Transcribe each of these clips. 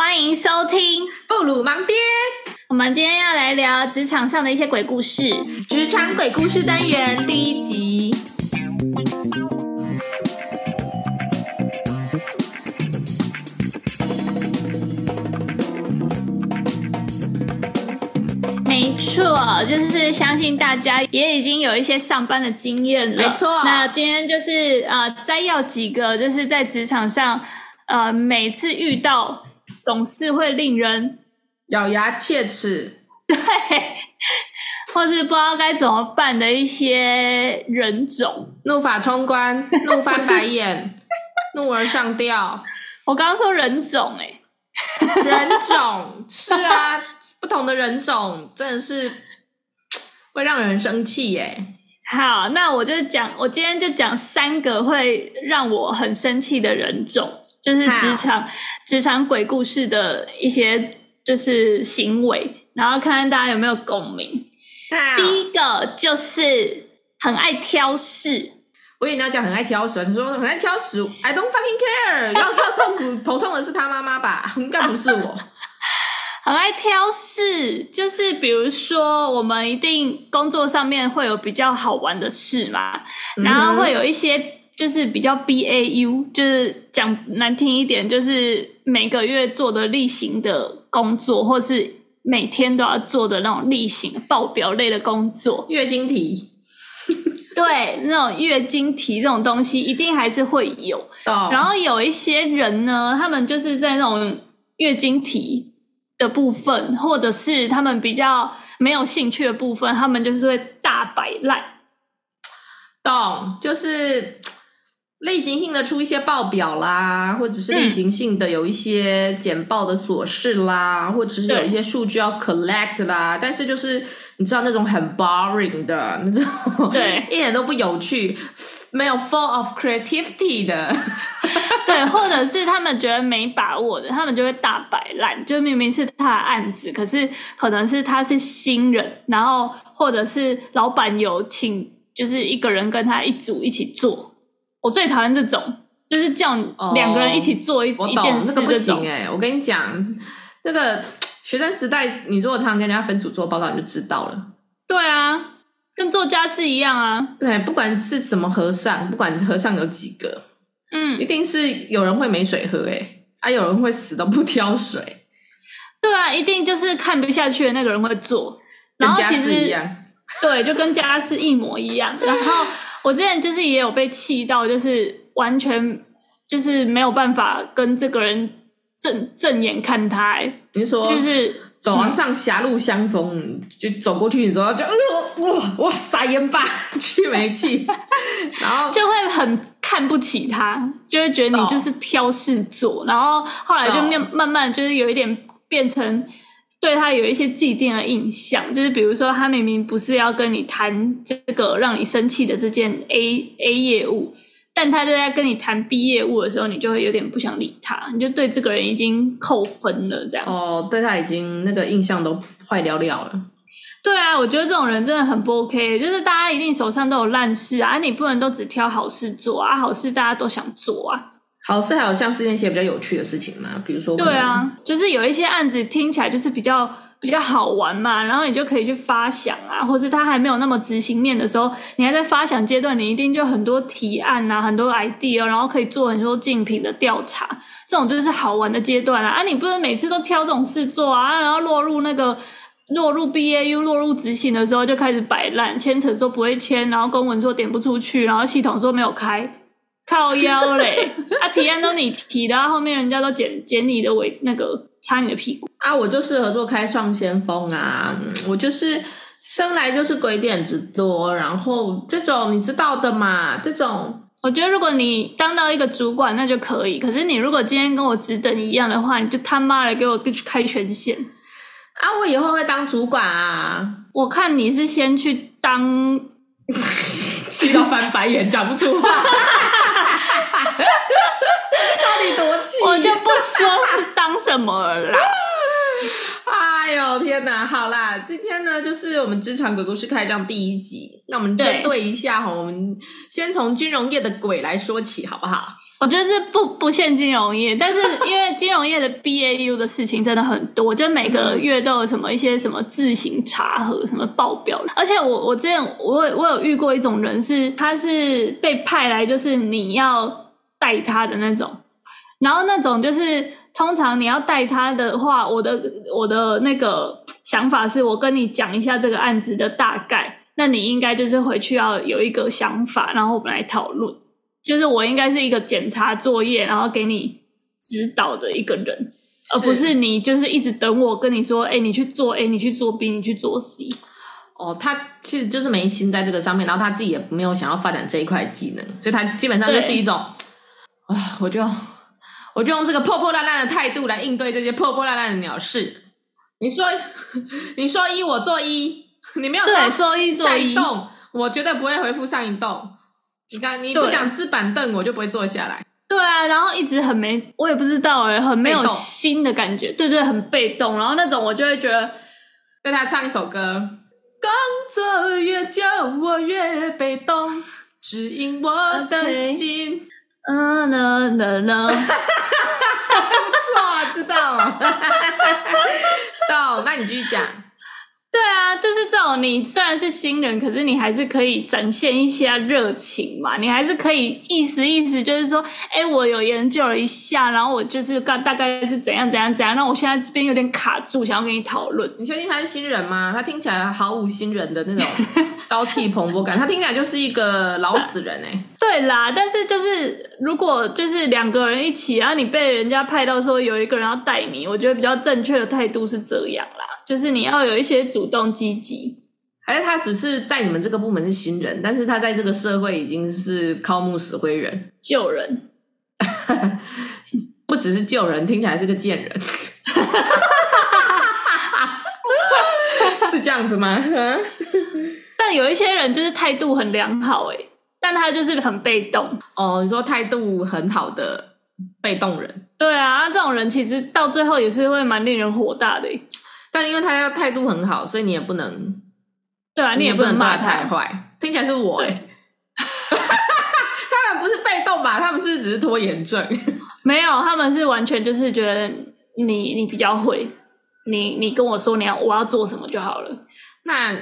欢迎收听布鲁盲爹。我们今天要来聊职场上的一些鬼故事，职场鬼故事单元第一集。没错，就是相信大家也已经有一些上班的经验了。没错，那今天就是呃摘要几个，就是在职场上呃每次遇到总是会令人咬牙切齿，对，或是不知道该怎么办的一些人种，怒发冲冠，怒翻白眼，怒而上吊。我刚刚说人种、欸，哎，人种 是啊。不同的人种真的是会让人生气耶。好，那我就讲，我今天就讲三个会让我很生气的人种，就是职场职场鬼故事的一些就是行为，然后看看大家有没有共鸣。第一个就是很爱挑事，我以为你要讲很爱挑食，你说很爱挑食，I don't fucking care，要 要痛苦头痛的是他妈妈吧，应该不是我。很爱挑事，就是比如说，我们一定工作上面会有比较好玩的事嘛，嗯、然后会有一些就是比较 BAU，就是讲难听一点，就是每个月做的例行的工作，或是每天都要做的那种例行报表类的工作，月经题，对，那种月经题这种东西一定还是会有。哦、然后有一些人呢，他们就是在那种月经题。的部分，或者是他们比较没有兴趣的部分，他们就是会大摆烂。懂，就是例行性的出一些报表啦，或者是例行性的有一些简报的琐事啦，嗯、或者是有一些数据要 collect 啦，但是就是你知道那种很 boring 的那种，对，一点都不有趣，没有 full of creativity 的。对，或者是他们觉得没把握的，他们就会大摆烂。就明明是他的案子，可是可能是他是新人，然后或者是老板有请，就是一个人跟他一组一起做。我最讨厌这种，就是叫两个人一起做一、哦、一件事这种。那個不行哎，我跟你讲，那个学生时代，你如果常常跟人家分组做报告，你就知道了。对啊，跟做家事一样啊。对，不管是什么和尚，不管和尚有几个。嗯，一定是有人会没水喝诶，啊，有人会死都不挑水。对啊，一定就是看不下去的那个人会做，然后其实一样，对，就跟家事一模一样。然后我之前就是也有被气到，就是完全就是没有办法跟这个人正正眼看他。哎，你说就是。走廊上狭路相逢，嗯、就走过去，你知道就哇哇哇撒盐巴去煤气，然后就会很看不起他，就会觉得你就是挑事做，哦、然后后来就慢慢慢就是有一点变成对他有一些既定的印象，就是比如说他明明不是要跟你谈这个让你生气的这件 A A 业务。但他在跟你谈 B 业务的时候，你就会有点不想理他，你就对这个人已经扣分了，这样。哦，对他已经那个印象都坏掉掉了。对啊，我觉得这种人真的很不 OK，就是大家一定手上都有烂事啊，你不能都只挑好事做啊，好事大家都想做啊。好事还有像是那些比较有趣的事情嘛，比如说。对啊，就是有一些案子听起来就是比较。比较好玩嘛，然后你就可以去发想啊，或者他还没有那么执行面的时候，你还在发想阶段，你一定就很多提案啊，很多 idea，然后可以做很多竞品的调查，这种就是好玩的阶段啊。啊，你不能每次都挑这种事做啊，然后落入那个落入 BAU 落入执行的时候就开始摆烂，签呈说不会签，然后公文说点不出去，然后系统说没有开，靠腰嘞，啊，提案都你提的，后面人家都剪剪你的尾那个。擦你的屁股啊！我就适合做开创先锋啊！我就是生来就是鬼点子多，然后这种你知道的嘛？这种我觉得如果你当到一个主管那就可以，可是你如果今天跟我职等一样的话，你就他妈的给我去开权限啊！我以后会当主管啊！我看你是先去当，气到翻白眼讲不出话。到底多气？我就不说是当什么了啦。哎呦天哪！好啦，今天呢就是我们职场鬼故事开张第一集，那我们针对一下哈，我们先从金融业的鬼来说起，好不好？我觉得是不不限金融业，但是因为金融业的 BAU 的事情真的很多，就每个月都有什么一些什么自行查核、什么报表。而且我我之前我我有遇过一种人是，他是被派来就是你要带他的那种，然后那种就是通常你要带他的话，我的我的那个想法是我跟你讲一下这个案子的大概，那你应该就是回去要有一个想法，然后我们来讨论。就是我应该是一个检查作业，然后给你指导的一个人，而不是你就是一直等我跟你说，哎、欸，你去做 A，你去做 B，你去做 C。哦，他其实就是没心在这个上面，然后他自己也没有想要发展这一块技能，所以他基本上就是一种，啊，我就我就用这个破破烂烂的态度来应对这些破破烂烂的鸟事。你说 你说一，我做一，你没有对说一做一动，我绝对不会回复上一动。你看你不讲支板凳，我就不会坐下来。对啊，然后一直很没，我也不知道哎，很没有心的感觉。对对，很被动。然后那种我就会觉得，对他唱一首歌，工作越久，我越被动，只因我的心。嗯啦啦啦，不错啊，知道了。到，那你继续讲。对啊，就是这种。你虽然是新人，可是你还是可以展现一些热情嘛。你还是可以意思意思，就是说，哎，我有研究了一下，然后我就是大大概是怎样怎样怎样。那我现在这边有点卡住，想要跟你讨论。你确定他是新人吗？他听起来毫无新人的那种 朝气蓬勃感，他听起来就是一个老死人哎。对啦，但是就是如果就是两个人一起，然后你被人家派到说有一个人要带你，我觉得比较正确的态度是这样啦。就是你要有一些主动积极，还是他只是在你们这个部门是新人，但是他在这个社会已经是靠木死灰人，救人，不只是救人，听起来是个贱人，是这样子吗？但有一些人就是态度很良好，哎，但他就是很被动。哦，你说态度很好的被动人，对啊，这种人其实到最后也是会蛮令人火大的。但因为他要态度很好，所以你也不能，对啊，你也不能骂太坏。听起来是我哎，他们不是被动吧？他们是只是拖延症？没有，他们是完全就是觉得你你比较会，你你跟我说你要我要做什么就好了。那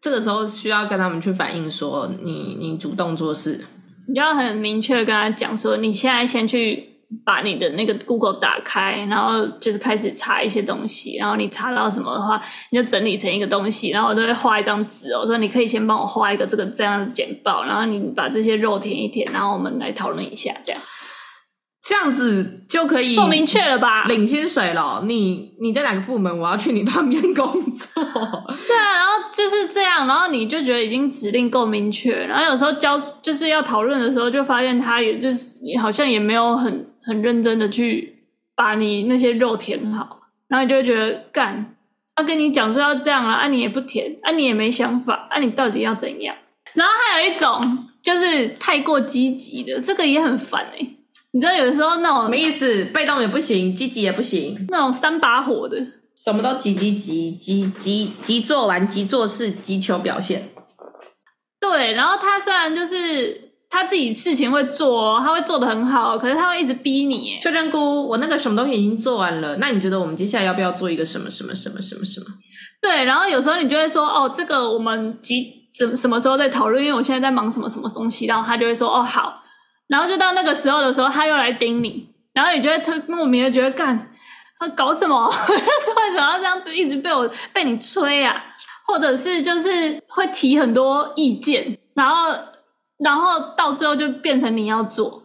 这个时候需要跟他们去反映说，你你主动做事，你就要很明确的跟他讲说，你现在先去。把你的那个 Google 打开，然后就是开始查一些东西，然后你查到什么的话，你就整理成一个东西，然后我都会画一张纸哦，我说你可以先帮我画一个这个这样的简报，然后你把这些肉填一填，然后我们来讨论一下，这样，这样子就可以够明确了吧？领薪水了，你你在哪个部门？我要去你旁边工作。对啊，然后就是这样，然后你就觉得已经指令够明确，然后有时候交就是要讨论的时候，就发现他也就是好像也没有很。很认真的去把你那些肉填好，然后你就会觉得干，他跟你讲说要这样啊，啊你也不填，啊你也没想法，啊你到底要怎样？然后还有一种就是太过积极的，这个也很烦哎、欸。你知道有的时候那种什么意思？被动也不行，积极也不行，那种三把火的，什么都急急急急急急做完，急做事，急求表现。对，然后他虽然就是。他自己事情会做，他会做的很好，可是他会一直逼你。秀珍姑，我那个什么东西已经做完了，那你觉得我们接下来要不要做一个什么什么什么什么什么？对，然后有时候你就会说，哦，这个我们几什什么时候再讨论？因为我现在在忙什么什么东西，然后他就会说，哦，好。然后就到那个时候的时候，他又来盯你，然后你觉得他莫名的觉得干他搞什么？是 为什么要这样一直被我被你催啊？或者是就是会提很多意见，然后。然后到最后就变成你要做，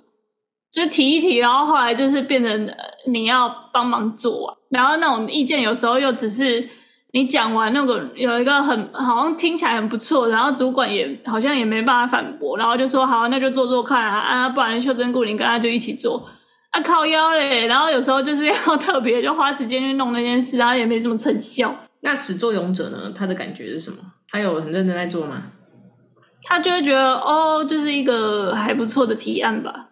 就提一提，然后后来就是变成你要帮忙做完，然后那种意见有时候又只是你讲完那个有一个很好像听起来很不错，然后主管也好像也没办法反驳，然后就说好，那就做做看啊，啊，不然秀珍菇你跟他就一起做啊，靠腰嘞，然后有时候就是要 特别就花时间去弄那件事，然后也没什么成效。那始作俑者呢？他的感觉是什么？他有很认真在做吗？他就会觉得哦，就是一个还不错的提案吧。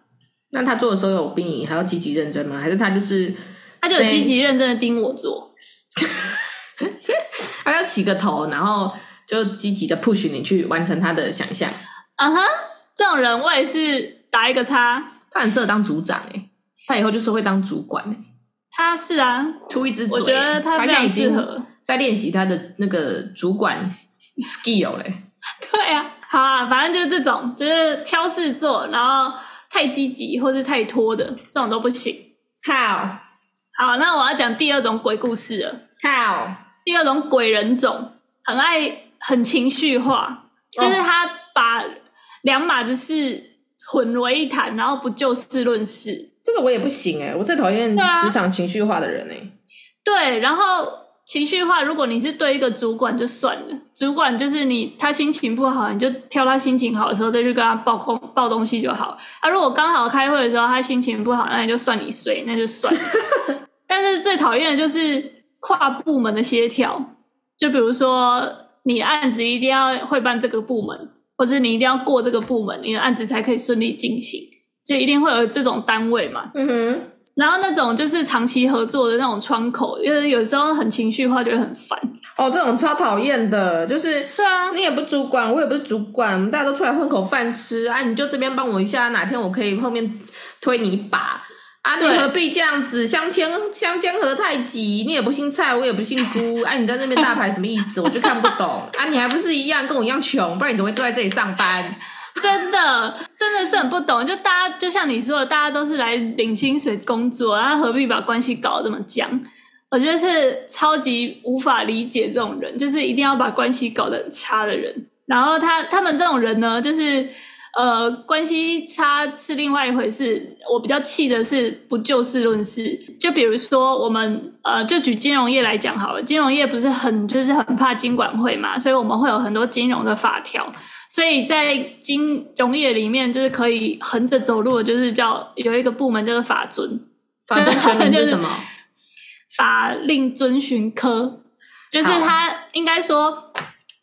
那他做的时候有比你还要积极认真吗？还是他就是他就积极认真的盯我做？他要起个头，然后就积极的 push 你去完成他的想象。啊哈，这种人我也是打一个叉。他很适合当组长哎，他以后就是会当主管哎。他是啊，出一只嘴，我觉得他非常适合在练习他的那个主管 skill 嘞。对啊，好啊，反正就是这种，就是挑事做，然后太积极或是太拖的这种都不行。好，好，那我要讲第二种鬼故事了。好，第二种鬼人种，很爱很情绪化，就是他把两码子事混为一谈，然后不就事论事。这个我也不行哎、欸，我最讨厌职场情绪化的人哎、欸。对，然后情绪化，如果你是对一个主管就算了，主管就是你，他心情不好，你就挑他心情好的时候再去跟他报空报东西就好。啊，如果刚好开会的时候他心情不好，那你就算你衰，那就算了。但是最讨厌的就是。跨部门的协调，就比如说你案子一定要会办这个部门，或者你一定要过这个部门，你的案子才可以顺利进行，就一定会有这种单位嘛。嗯哼。然后那种就是长期合作的那种窗口，因为有时候很情绪化，觉得很烦。哦，这种超讨厌的，就是对啊，你也不主管，我也不是主管，大家都出来混口饭吃啊，你就这边帮我一下，哪天我可以后面推你一把。啊，你何必这样子？相煎相煎何太急？你也不姓蔡，我也不姓辜。哎、啊，你在那边大牌什么意思？我就看不懂。啊，你还不是一样跟我一样穷？不然你怎么会坐在这里上班？真的，真的是很不懂。就大家就像你说的，大家都是来领薪水工作，然后何必把关系搞得这么僵？我觉得是超级无法理解这种人，就是一定要把关系搞得很差的人。然后他他们这种人呢，就是。呃，关系差是另外一回事。我比较气的是不就事论事。就比如说，我们呃，就举金融业来讲好了。金融业不是很就是很怕金管会嘛，所以我们会有很多金融的法条。所以在金融业里面，就是可以横着走路的，就是叫有一个部门叫做法遵。法遵全名是什么？法令遵循科，就是它应该说，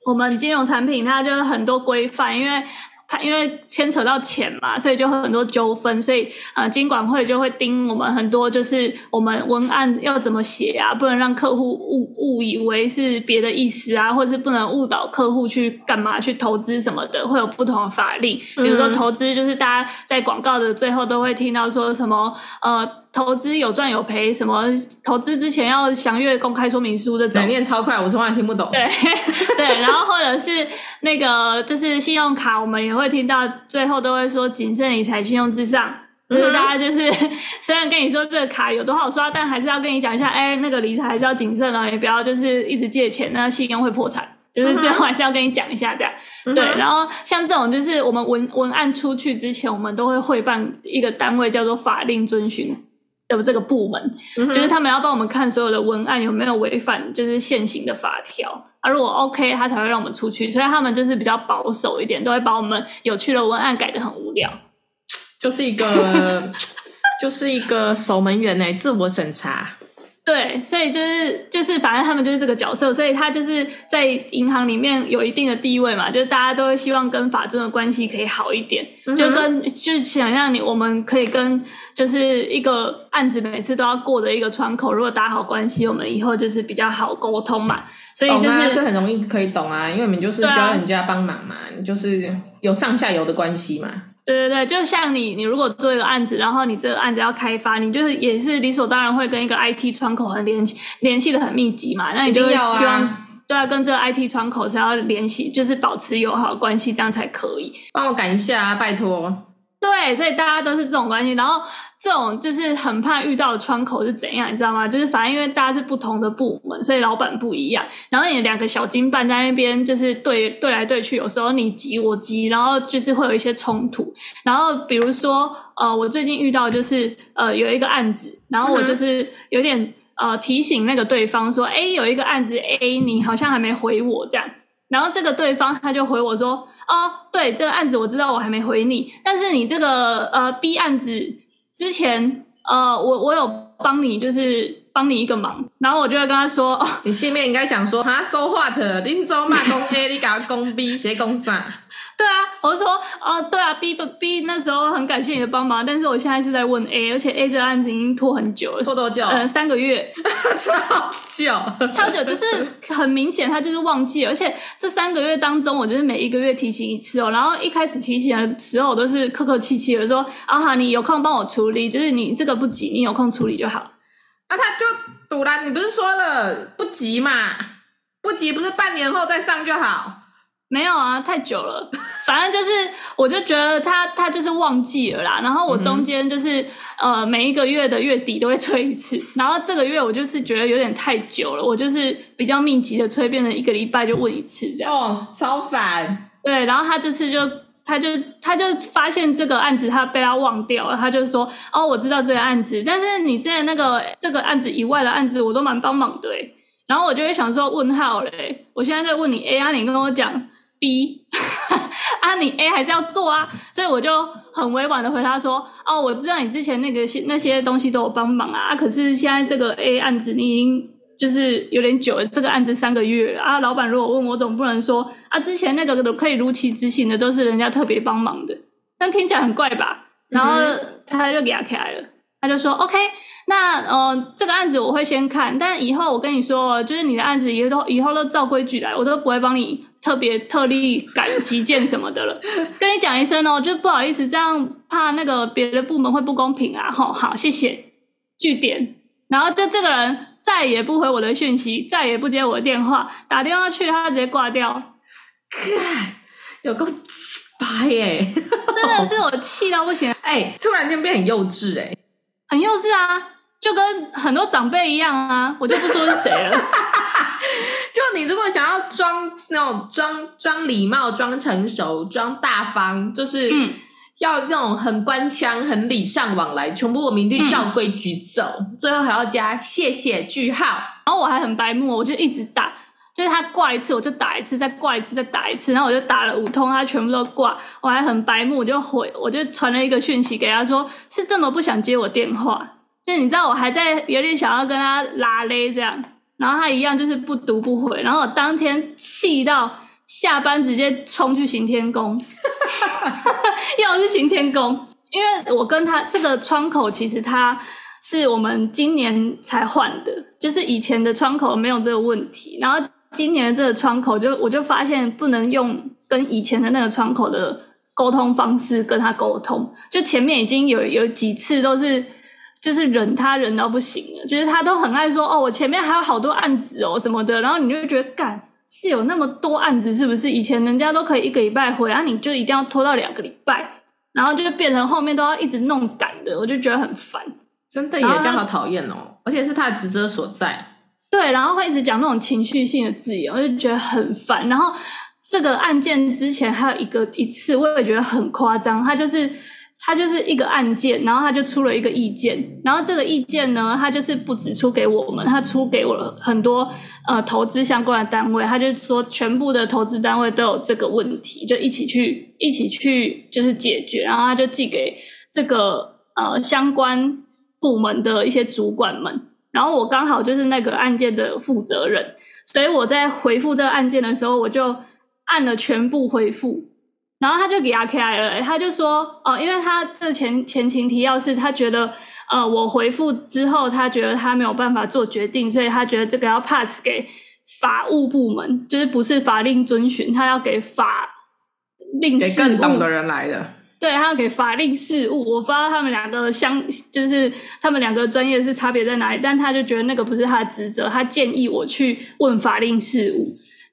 我们金融产品它就是很多规范，因为。它因为牵扯到钱嘛，所以就会很多纠纷，所以呃，金管会就会盯我们很多，就是我们文案要怎么写啊，不能让客户误误以为是别的意思啊，或者是不能误导客户去干嘛去投资什么的，会有不同的法令。比如说投资，就是大家在广告的最后都会听到说什么呃。投资有赚有赔，什么投资之前要详阅公开说明书的。念超快，我从来听不懂。对 对，然后或者是那个就是信用卡，我们也会听到最后都会说谨慎理财，信用至上。就是大家就是、嗯、虽然跟你说这个卡有多好刷，但还是要跟你讲一下，哎，那个理财还是要谨慎哦，也不要就是一直借钱，那信用会破产。就是最后还是要跟你讲一下这样。嗯、对，然后像这种就是我们文文案出去之前，我们都会会办一个单位叫做法令遵循。的这个部门，嗯、就是他们要帮我们看所有的文案有没有违反，就是现行的法条。啊如果 OK，他才会让我们出去。所以他们就是比较保守一点，都会把我们有趣的文案改的很无聊，就是一个 就是一个守门员呢，自我审查。对，所以就是就是，反正他们就是这个角色，所以他就是在银行里面有一定的地位嘛，就是大家都会希望跟法尊的关系可以好一点，嗯、就跟就是想象你我们可以跟就是一个案子每次都要过的一个窗口，如果打好关系，我们以后就是比较好沟通嘛。所以就是这很容易可以懂啊，因为你就是需要人家帮忙嘛，你就是有上下游的关系嘛。对对对，就像你，你如果做一个案子，然后你这个案子要开发，你就是也是理所当然会跟一个 IT 窗口很联系，联系的很密集嘛，那你就希望对啊，跟这个 IT 窗口是要联系，就是保持友好关系，这样才可以。帮我赶一下啊，拜托。对，所以大家都是这种关系，然后。这种就是很怕遇到的窗口是怎样，你知道吗？就是反正因为大家是不同的部门，所以老板不一样。然后你两个小金办在那边就是对对来对去，有时候你急我急，然后就是会有一些冲突。然后比如说，呃，我最近遇到就是呃有一个案子，然后我就是有点呃提醒那个对方说，哎，有一个案子 A，你好像还没回我这样。然后这个对方他就回我说，哦，对，这个案子我知道我还没回你，但是你这个呃 B 案子。之前呃，我我有帮你，就是帮你一个忙，然后我就会跟他说，哦、你心里面应该想说，哈，so what？林州骂公 A，你给他公 B，谁公啥？对啊，我就说，哦，对啊，B 不 B 那时候很感谢你的帮忙，但是我现在是在问 A，而且 A 这个案子已经拖很久了，拖多久？呃，三个月，超久，超久，就是很明显他就是忘记了，而且这三个月当中，我就是每一个月提醒一次哦，然后一开始提醒的时候，我都是客客气气的说，啊哈，你有空帮我处理，就是你这个不急，你有空处理就好。那、啊、他就赌了，你不是说了不急嘛？不急不是半年后再上就好？没有啊，太久了。反正就是，我就觉得他他就是忘记了啦。然后我中间就是、嗯、呃每一个月的月底都会催一次。然后这个月我就是觉得有点太久了，我就是比较密集的催，变成一个礼拜就问一次这样。哦，超烦。对，然后他这次就。他就他就发现这个案子他被他忘掉了，他就说哦，我知道这个案子，但是你之前那个这个案子以外的案子我都蛮帮忙的，然后我就会想说问号嘞，我现在在问你 A 啊，你跟我讲 B 啊，你 A 还是要做啊，所以我就很委婉的回答说哦，我知道你之前那个那些东西都有帮忙啊，可是现在这个 A 案子你已经。就是有点久了，这个案子三个月了啊。老板如果问我，总不能说啊，之前那个都可以如期执行的，都是人家特别帮忙的，但听起来很怪吧？然后他就给他开了，他就说 OK，那呃，这个案子我会先看，但以后我跟你说，就是你的案子以后都以后都照规矩来，我都不会帮你特别特例赶急件什么的了。跟你讲一声哦，就不好意思，这样怕那个别的部门会不公平啊。吼，好，谢谢，据点。然后就这个人。再也不回我的讯息，再也不接我的电话，打电话去他直接挂掉，有够气掰耶！真的是我气到不行，哎、欸，突然间变很幼稚哎，很幼稚啊，就跟很多长辈一样啊，我就不说是谁了。就你如果想要装那种装装礼貌、装成熟、装大方，就是。嗯要那种很官腔、很礼尚往来，全部我们一定照规矩走，嗯，最后还要加谢谢句号。然后我还很白目，我就一直打，就是他挂一次我就打一次，再挂一次再打一次，然后我就打了五通，他全部都挂。我还很白目，我就回，我就传了一个讯息给他说，是这么不想接我电话，就你知道我还在有点想要跟他拉勒这样，然后他一样就是不读不回，然后我当天气到。下班直接冲去行天宫，又是行天宫，因为我跟他这个窗口其实他是我们今年才换的，就是以前的窗口没有这个问题，然后今年的这个窗口就我就发现不能用跟以前的那个窗口的沟通方式跟他沟通，就前面已经有有几次都是就是忍他忍到不行了，就是他都很爱说哦，我前面还有好多案子哦什么的，然后你就觉得干。是有那么多案子，是不是？以前人家都可以一个礼拜回，啊，你就一定要拖到两个礼拜，然后就变成后面都要一直弄赶的，我就觉得很烦，真的也这样好讨厌哦。而且是他的职责所在，对，然后会一直讲那种情绪性的字眼，我就觉得很烦。然后这个案件之前还有一个一次，我也觉得很夸张，他就是。他就是一个案件，然后他就出了一个意见，然后这个意见呢，他就是不只出给我们，他出给我了很多呃投资相关的单位，他就说全部的投资单位都有这个问题，就一起去一起去就是解决，然后他就寄给这个呃相关部门的一些主管们，然后我刚好就是那个案件的负责人，所以我在回复这个案件的时候，我就按了全部回复。然后他就给他开了，他就说哦，因为他这前前情提要是他觉得呃，我回复之后，他觉得他没有办法做决定，所以他觉得这个要 pass 给法务部门，就是不是法令遵循，他要给法令事务，给更懂的人来的。对，他要给法令事务，我不知道他们两个相，就是他们两个专业是差别在哪里，但他就觉得那个不是他的职责，他建议我去问法令事务。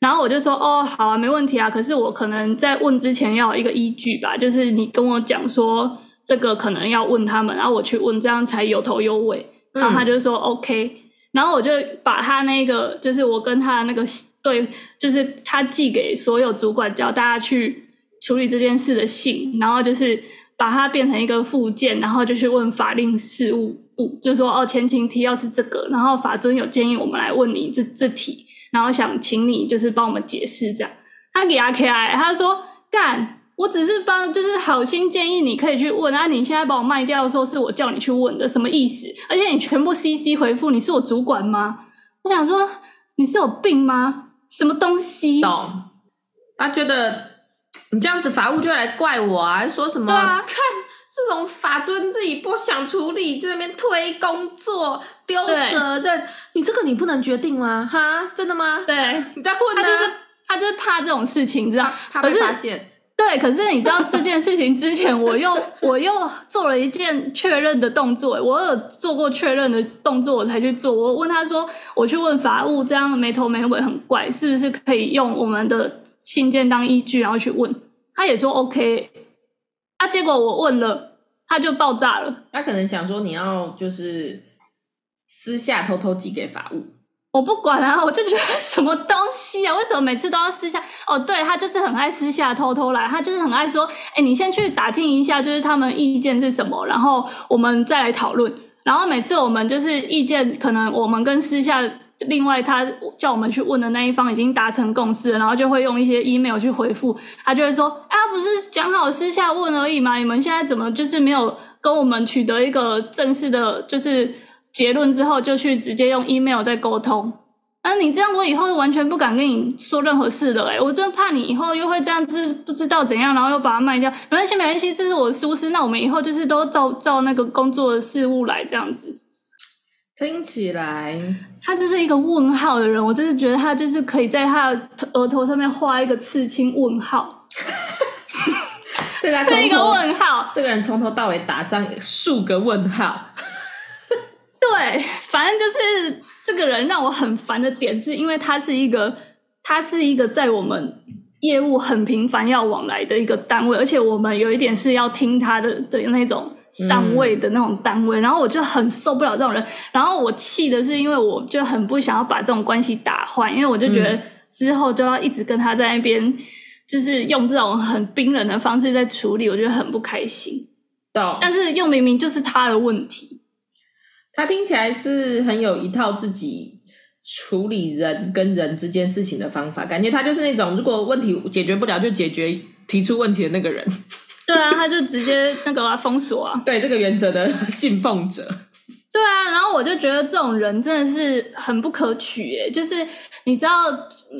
然后我就说哦，好啊，没问题啊。可是我可能在问之前要有一个依据吧，就是你跟我讲说这个可能要问他们，然后我去问，这样才有头有尾。然后他就说 OK，然后我就把他那个就是我跟他那个对，就是他寄给所有主管叫大家去处理这件事的信，然后就是把它变成一个附件，然后就去问法令事务部，就说哦，前情提要是这个，然后法尊有建议我们来问你这这题。然后想请你就是帮我们解释这样，他给他开，他说干，我只是帮，就是好心建议你可以去问啊。你现在把我卖掉，说是我叫你去问的，什么意思？而且你全部 CC 回复，你是我主管吗？我想说你是有病吗？什么东西？懂？他觉得你这样子，法务就会来怪我啊，说什么？啊、看这种法尊自己不想处理，就在那边推工作丢责任，你这个你不能决定吗？哈，真的吗？对，你在问呢？他就是他就是怕这种事情，你知道？怕被发现。对，可是你知道这件事情之前，我又 我又做了一件确认的动作。我有做过确认的动作，我才去做。我问他说：“我去问法务，这样没头没尾，很怪，是不是可以用我们的信件当依据，然后去问？”他也说 OK。啊，结果我问了，他就爆炸了。他可能想说你要就是私下偷偷寄给法务。我不管啊，我就觉得什么东西啊？为什么每次都要私下？哦，对，他就是很爱私下偷偷来，他就是很爱说，哎，你先去打听一下，就是他们意见是什么，然后我们再来讨论。然后每次我们就是意见，可能我们跟私下另外他叫我们去问的那一方已经达成共识，然后就会用一些 email 去回复，他就会说，啊，不是讲好私下问而已吗？你们现在怎么就是没有跟我们取得一个正式的，就是。结论之后就去直接用 email 再沟通，啊，你这样我以后完全不敢跟你说任何事了，诶，我真的怕你以后又会这样子不知道怎样，然后又把它卖掉。没关系，没关系，这是我的疏失，那我们以后就是都照照那个工作的事务来这样子。听起来他就是一个问号的人，我真的觉得他就是可以在他的额头上面画一个刺青问号，对他是一个问号，这个人从头到尾打上数个问号。对，反正就是这个人让我很烦的点，是因为他是一个，他是一个在我们业务很频繁要往来的一个单位，而且我们有一点是要听他的的那种上位的那种单位，嗯、然后我就很受不了这种人，然后我气的是因为我就很不想要把这种关系打坏，因为我就觉得之后就要一直跟他在那边，就是用这种很冰冷的方式在处理，我觉得很不开心。懂，但是又明明就是他的问题。他听起来是很有一套自己处理人跟人之间事情的方法，感觉他就是那种如果问题解决不了就解决提出问题的那个人。对啊，他就直接那个封锁啊。对这个原则的信奉者。对啊，然后我就觉得这种人真的是很不可取诶，就是你知道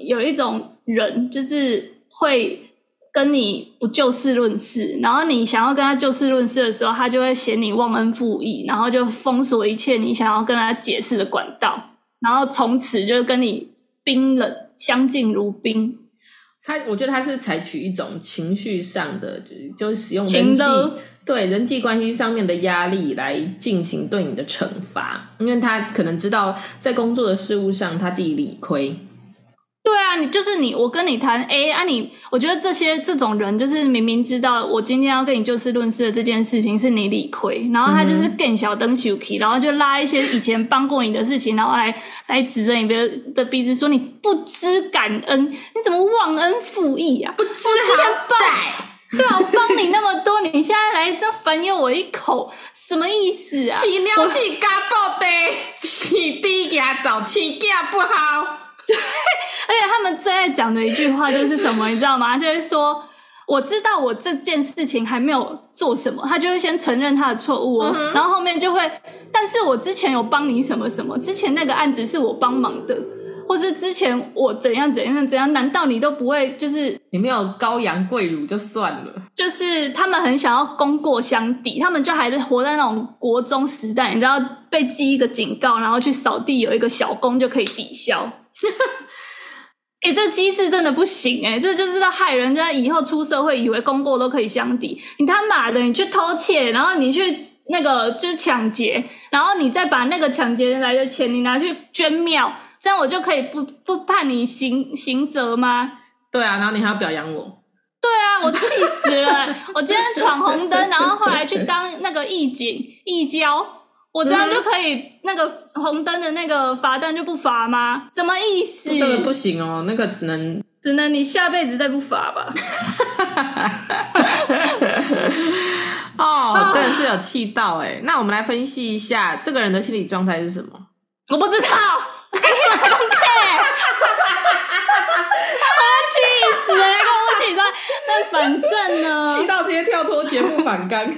有一种人就是会。跟你不就事论事，然后你想要跟他就事论事的时候，他就会嫌你忘恩负义，然后就封锁一切你想要跟他解释的管道，然后从此就跟你冰冷相敬如宾。他，我觉得他是采取一种情绪上的，就是就是使用人际对人际关系上面的压力来进行对你的惩罚，因为他可能知道在工作的事务上他自己理亏。你就是你，我跟你谈 A 啊你，我觉得这些这种人就是明明知道我今天要跟你就事论事的这件事情是你理亏，然后他就是更小灯 Suki，然后就拉一些以前帮过你的事情，然后来来指着你的的鼻子说你不知感恩，你怎么忘恩负义啊？不知好歹，对啊，我帮你那么多，你现在来这反咬我一口，什么意思啊？起尿气嘎爆的，起低牙早，起价不好。对，而且他们最爱讲的一句话就是什么，你知道吗？就是说，我知道我这件事情还没有做什么，他就会先承认他的错误哦，嗯、然后后面就会，但是我之前有帮你什么什么，之前那个案子是我帮忙的，或是之前我怎样怎样怎样，难道你都不会？就是你没有高扬贵乳就算了，就是他们很想要功过相抵，他们就还是活在那种国中时代，你知道，被记一个警告，然后去扫地有一个小功就可以抵消。哎、欸，这机制真的不行哎、欸！这就是在害人家以后出社会，以为功过都可以相抵。你他妈的，你去偷窃，然后你去那个就是抢劫，然后你再把那个抢劫来的钱，你拿去捐庙，这样我就可以不不判你刑刑责吗？对啊，然后你还要表扬我？对啊，我气死了！我今天闯红灯，然后后来去当那个义警义交。我这样就可以，那个红灯的那个罚单就不罚吗？什么意思？那个不行哦，那个只能只能你下辈子再不罚吧。哦，真的是有气到哎！那我们来分析一下这个人的心理状态是什么？我不知道，气死了！跟我一起说，那反正呢，气到直接跳脱节目反纲。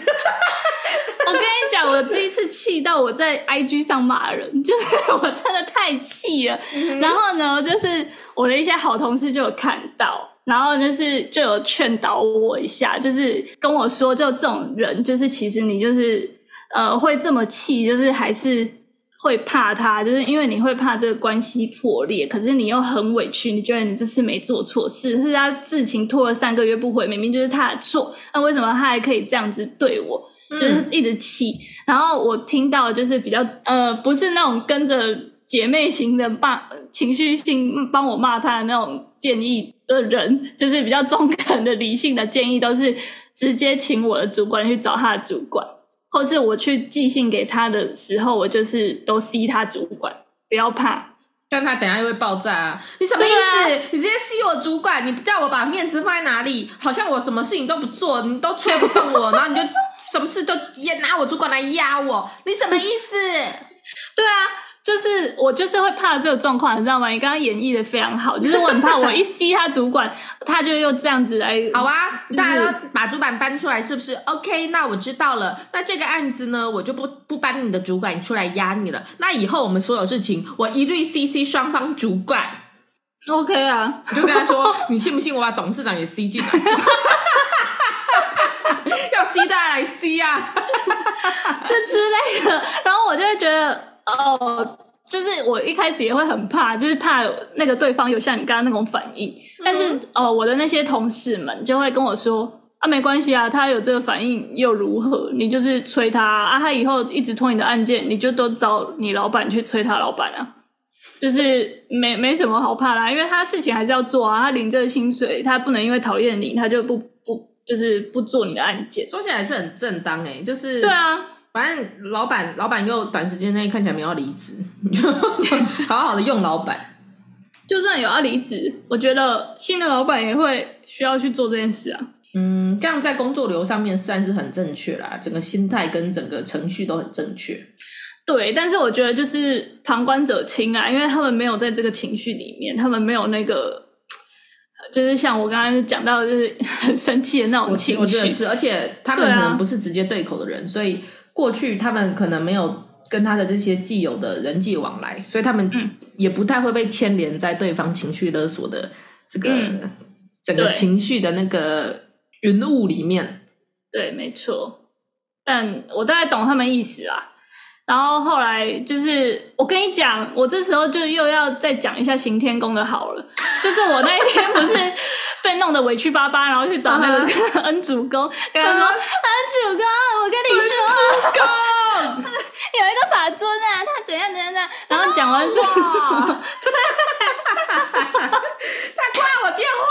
我跟你讲，我这一次气到我在 IG 上骂人，就是我真的太气了。嗯、然后呢，就是我的一些好同事就有看到，然后就是就有劝导我一下，就是跟我说，就这种人，就是其实你就是呃会这么气，就是还是会怕他，就是因为你会怕这个关系破裂，可是你又很委屈，你觉得你这次没做错事，是他事情拖了三个月不回，明明就是他的错，那为什么他还可以这样子对我？就是一直气，嗯、然后我听到就是比较呃，不是那种跟着姐妹型的骂情绪性帮我骂他的那种建议的人，就是比较中肯的理性的建议，都是直接请我的主管去找他的主管，或是我去寄信给他的时候，我就是都 C 他主管，不要怕，但他等下又会爆炸啊！你什么意思？啊、你直接吸我主管，你不叫我把面子放在哪里？好像我什么事情都不做，你都催不动我，然后你就。什么事都也拿我主管来压我，你什么意思？对啊，就是我就是会怕这个状况，你知道吗？你刚刚演绎的非常好，就是我很怕我一吸他主管，他就又这样子来。好啊，就是、大家都把主管搬出来，是不是？OK，那我知道了。那这个案子呢，我就不不搬你的主管出来压你了。那以后我们所有事情，我一律 CC 双方主管。OK 啊，就跟他说，你信不信我把董事长也吸进来？要吸大家来吸啊，就之类的。然后我就会觉得，哦，就是我一开始也会很怕，就是怕那个对方有像你刚刚那种反应。但是哦，我的那些同事们就会跟我说啊，没关系啊，他有这个反应又如何？你就是催他啊，他以后一直拖你的案件，你就都找你老板去催他老板啊，就是没没什么好怕啦，因为他事情还是要做啊，他领这个薪水，他不能因为讨厌你，他就不不。就是不做你的案件，说起来是很正当哎、欸，就是对啊，反正老板老板又短时间内看起来没有要离职，你就 好好的用老板。就算有要离职，我觉得新的老板也会需要去做这件事啊。嗯，这样在工作流上面算是很正确啦，整个心态跟整个程序都很正确。对，但是我觉得就是旁观者清啊，因为他们没有在这个情绪里面，他们没有那个。就是像我刚刚讲到，就是 很生气的那种情绪，我觉得是，而且他们可能不是直接对口的人，啊、所以过去他们可能没有跟他的这些既有的人际往来，所以他们也不太会被牵连在对方情绪勒索的这个、嗯、整个情绪的那个云雾里面。对，没错，但我大概懂他们意思啦。然后后来就是，我跟你讲，我这时候就又要再讲一下行天宫的好了。就是我那一天不是被弄得委屈巴巴，然后去找那个 恩主公，跟他说：“恩主公，我跟你说，主公 有一个法尊啊，他怎样怎样怎样。”然后讲完之后，他挂我电话。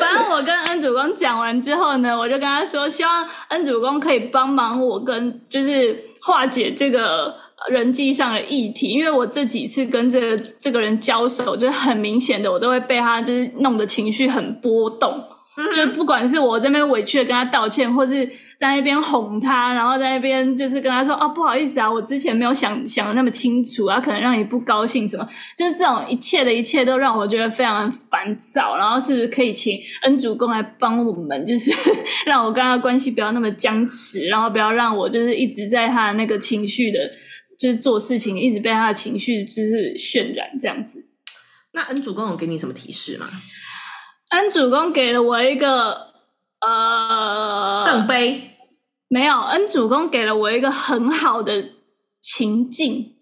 反正我跟恩主公讲完之后呢，我就跟他说，希望恩主公可以帮忙我跟就是化解这个人际上的议题，因为我这几次跟这个这个人交手，就是很明显的，我都会被他就是弄得情绪很波动。就不管是我这边委屈的跟他道歉，或是在那边哄他，然后在那边就是跟他说：“哦，不好意思啊，我之前没有想想的那么清楚啊，可能让你不高兴什么。”就是这种一切的一切都让我觉得非常的烦躁。然后是不是可以请恩主公来帮我们，就是 让我跟他关系不要那么僵持，然后不要让我就是一直在他那个情绪的，就是做事情一直被他的情绪就是渲染这样子。那恩主公有给你什么提示吗？恩主公给了我一个呃圣杯，没有。恩主公给了我一个很好的情境，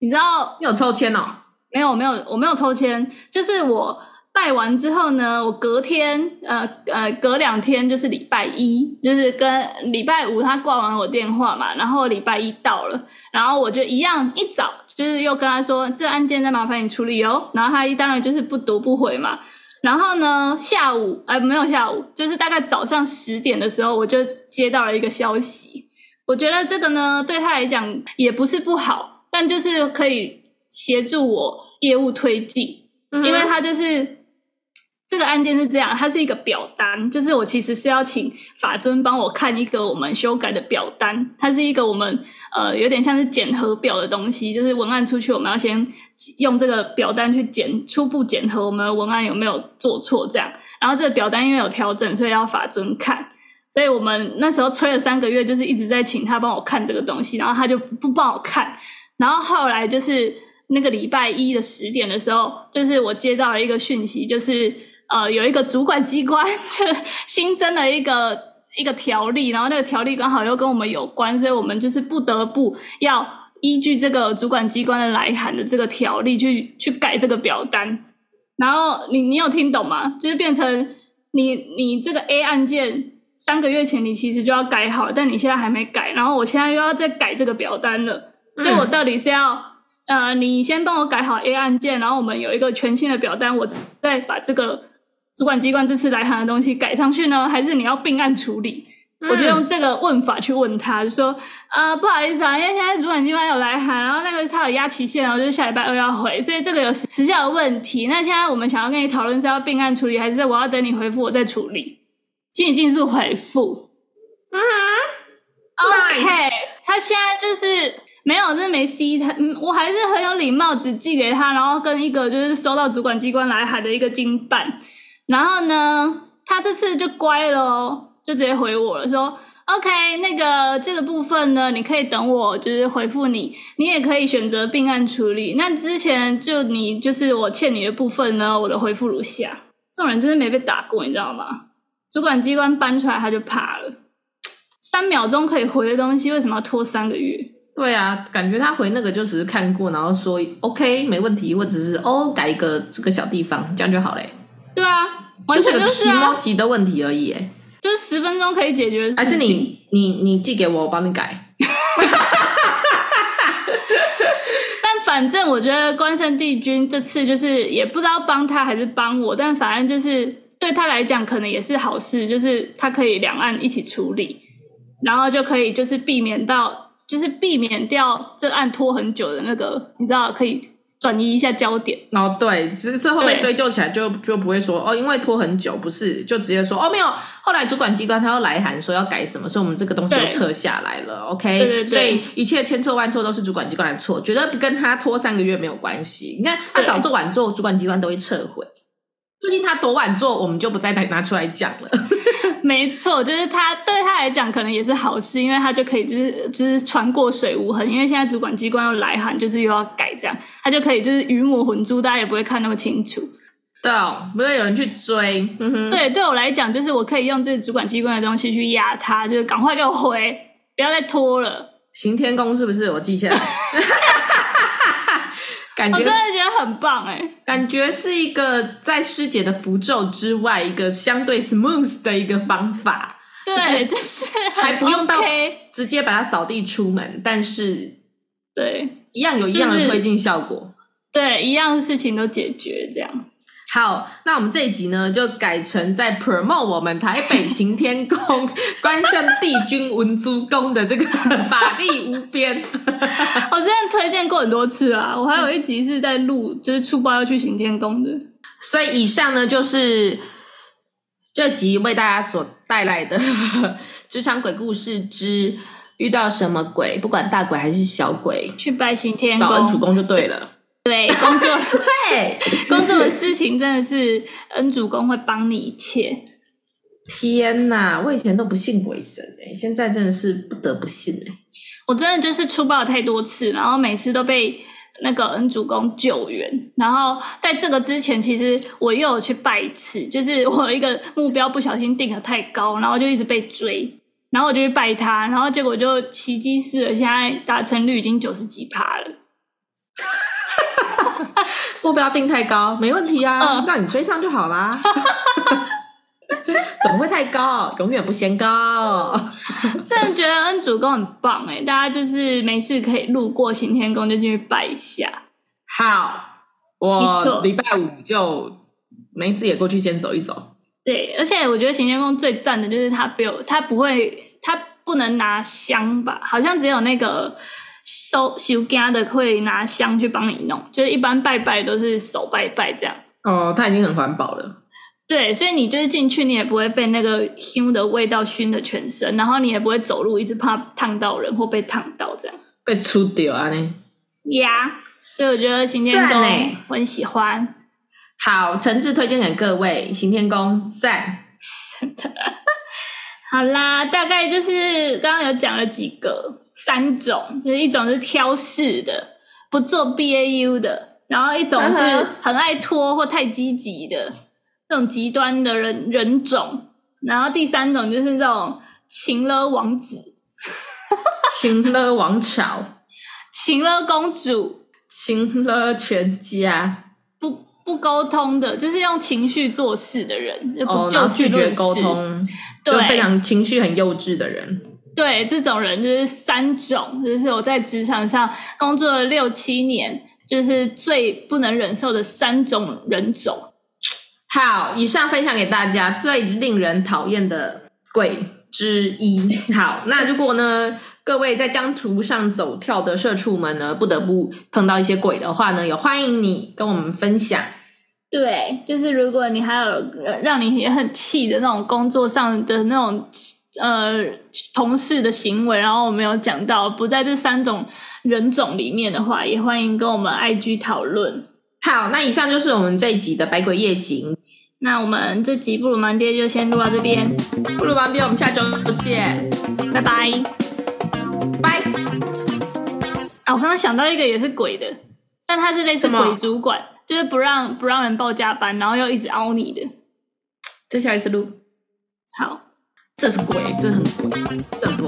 你知道？你有抽签哦？没有，没有，我没有抽签。就是我拜完之后呢，我隔天呃呃隔两天就是礼拜一，就是跟礼拜五他挂完我电话嘛，然后礼拜一到了，然后我就一样一早就是又跟他说，这案件再麻烦你处理哦，然后他一当然就是不读不回嘛。然后呢，下午哎，没有下午，就是大概早上十点的时候，我就接到了一个消息。我觉得这个呢，对他来讲也不是不好，但就是可以协助我业务推进，嗯、因为他就是这个案件是这样，它是一个表单，就是我其实是要请法尊帮我看一个我们修改的表单，它是一个我们呃有点像是检核表的东西，就是文案出去，我们要先用这个表单去检初步检核我们的文案有没有做错这样，然后这个表单因为有调整，所以要法尊看，所以我们那时候催了三个月，就是一直在请他帮我看这个东西，然后他就不帮我看，然后后来就是那个礼拜一的十点的时候，就是我接到了一个讯息，就是。呃，有一个主管机关 就新增了一个一个条例，然后那个条例刚好又跟我们有关，所以我们就是不得不要依据这个主管机关的来函的这个条例去去改这个表单。然后你你有听懂吗？就是变成你你这个 A 案件三个月前你其实就要改好，但你现在还没改，然后我现在又要再改这个表单了，所以我到底是要呃，你先帮我改好 A 案件，然后我们有一个全新的表单，我再把这个。主管机关这次来函的东西改上去呢，还是你要并案处理？嗯、我就用这个问法去问他，就说：啊、呃，不好意思啊，因为现在主管机关有来函，然后那个他有压期限，然后就是下礼拜二要回，所以这个有时效的问题。那现在我们想要跟你讨论是要并案处理，还是我要等你回复我再处理？请你尽速回复。嗯，OK，Nice 他现在就是没有，这没 C 他，我还是很有礼貌，只寄给他，然后跟一个就是收到主管机关来函的一个经办。然后呢，他这次就乖了哦，就直接回我了，说：“OK，那个这个部分呢，你可以等我，就是回复你，你也可以选择并案处理。那之前就你就是我欠你的部分呢，我的回复如下。这种人就是没被打过，你知道吗？主管机关搬出来他就怕了，三秒钟可以回的东西，为什么要拖三个月？对啊，感觉他回那个就只是看过，然后说 OK 没问题，或者是哦改一个这个小地方，这样就好嘞。”对啊，完全就是啊，个急的问题而已，哎，就是十分钟可以解决。还是你你你寄给我，我帮你改。但反正我觉得关圣帝君这次就是也不知道帮他还是帮我，但反正就是对他来讲可能也是好事，就是他可以两岸一起处理，然后就可以就是避免到就是避免掉这案拖很久的那个，你知道可以。转移一下焦点，哦，对，只是之后被追究起来就就不会说哦，因为拖很久，不是就直接说哦没有，后来主管机关他又来函说要改什么，所以我们这个东西就撤下来了，OK，对对对，所以一切千错万错都是主管机关的错，觉得跟他拖三个月没有关系。你看他早做晚做，主管机关都会撤回。最近他多晚做，我们就不再拿拿出来讲了。没错，就是他对他来讲可能也是好事，因为他就可以就是就是船过水无痕，因为现在主管机关要来函，就是又要改这样，他就可以就是鱼目混珠，大家也不会看那么清楚。对哦，不会有人去追。嗯哼，对，对我来讲，就是我可以用这个主管机关的东西去压他，就是赶快给我回，不要再拖了。行天宫是不是？我记下来。感觉我真的觉得很棒哎，感觉是一个在师姐的符咒之外，一个相对 smooth 的一个方法。对，就是还不用到直接把它扫地出门，但是对，一样有一样的推进效果。对，一样的事情都解决这样。好，那我们这一集呢，就改成在 promote 我们台北行天宫关圣帝君文殊宫的这个法力无边。我之前推荐过很多次啦，我还有一集是在录，就是出包要去行天宫的。所以以上呢，就是这集为大家所带来的 职场鬼故事之遇到什么鬼，不管大鬼还是小鬼，去拜行天宫，找恩主公就对了。对，工作 对工作的事情真的是恩主公会帮你一切。天哪，我以前都不信鬼神哎，现在真的是不得不信哎。我真的就是出包了太多次，然后每次都被那个恩主公救援。然后在这个之前，其实我又有去拜一次，就是我有一个目标不小心定的太高，然后就一直被追，然后我就去拜他，然后结果就奇迹似的，现在达成率已经九十几趴了。目标定太高，没问题啊，让、嗯、你追上就好啦。怎么会太高？永远不嫌高。真的觉得恩主公很棒哎，大家就是没事可以路过行天宫就进去拜一下。好，我礼拜五就没事也过去先走一走。对，而且我觉得行天宫最赞的就是他不有，他不会，他不能拿香吧？好像只有那个。收收家的会拿香去帮你弄，就是一般拜拜都是手拜拜这样。哦，他已经很环保了。对，所以你就是进去，你也不会被那个熏的味道熏的全身，然后你也不会走路一直怕烫到人或被烫到这样。被出掉啊呢？呀，yeah, 所以我觉得行天宫我很喜欢。好，诚挚推荐给各位行天宫赞。真的。好啦，大概就是刚刚有讲了几个三种，就是一种是挑事的，不做 BAU 的，然后一种是很爱拖或太积极的这种极端的人人种，然后第三种就是这种情勒王子。情勒王朝，情勒公主，情勒全家，不不沟通的，就是用情绪做事的人，就不就拒绝沟通，就非常情绪很幼稚的人。对，这种人就是三种，就是我在职场上工作了六七年，就是最不能忍受的三种人种。好，以上分享给大家最令人讨厌的鬼之一。好，那如果呢？各位在江湖上走跳的社畜们呢，不得不碰到一些鬼的话呢，也欢迎你跟我们分享。对，就是如果你还有让你也很气的那种工作上的那种呃同事的行为，然后我们有讲到不在这三种人种里面的话，也欢迎跟我们 IG 讨论。好，那以上就是我们这一集的百鬼夜行。那我们这集布鲁芒爹就先录到这边，布鲁芒爹，我们下周见，拜拜。拜啊！我刚刚想到一个也是鬼的，但他是类似鬼主管，就是不让不让人报加班，然后又一直凹你的。这下一次录。好，这是鬼，这很鬼，这很。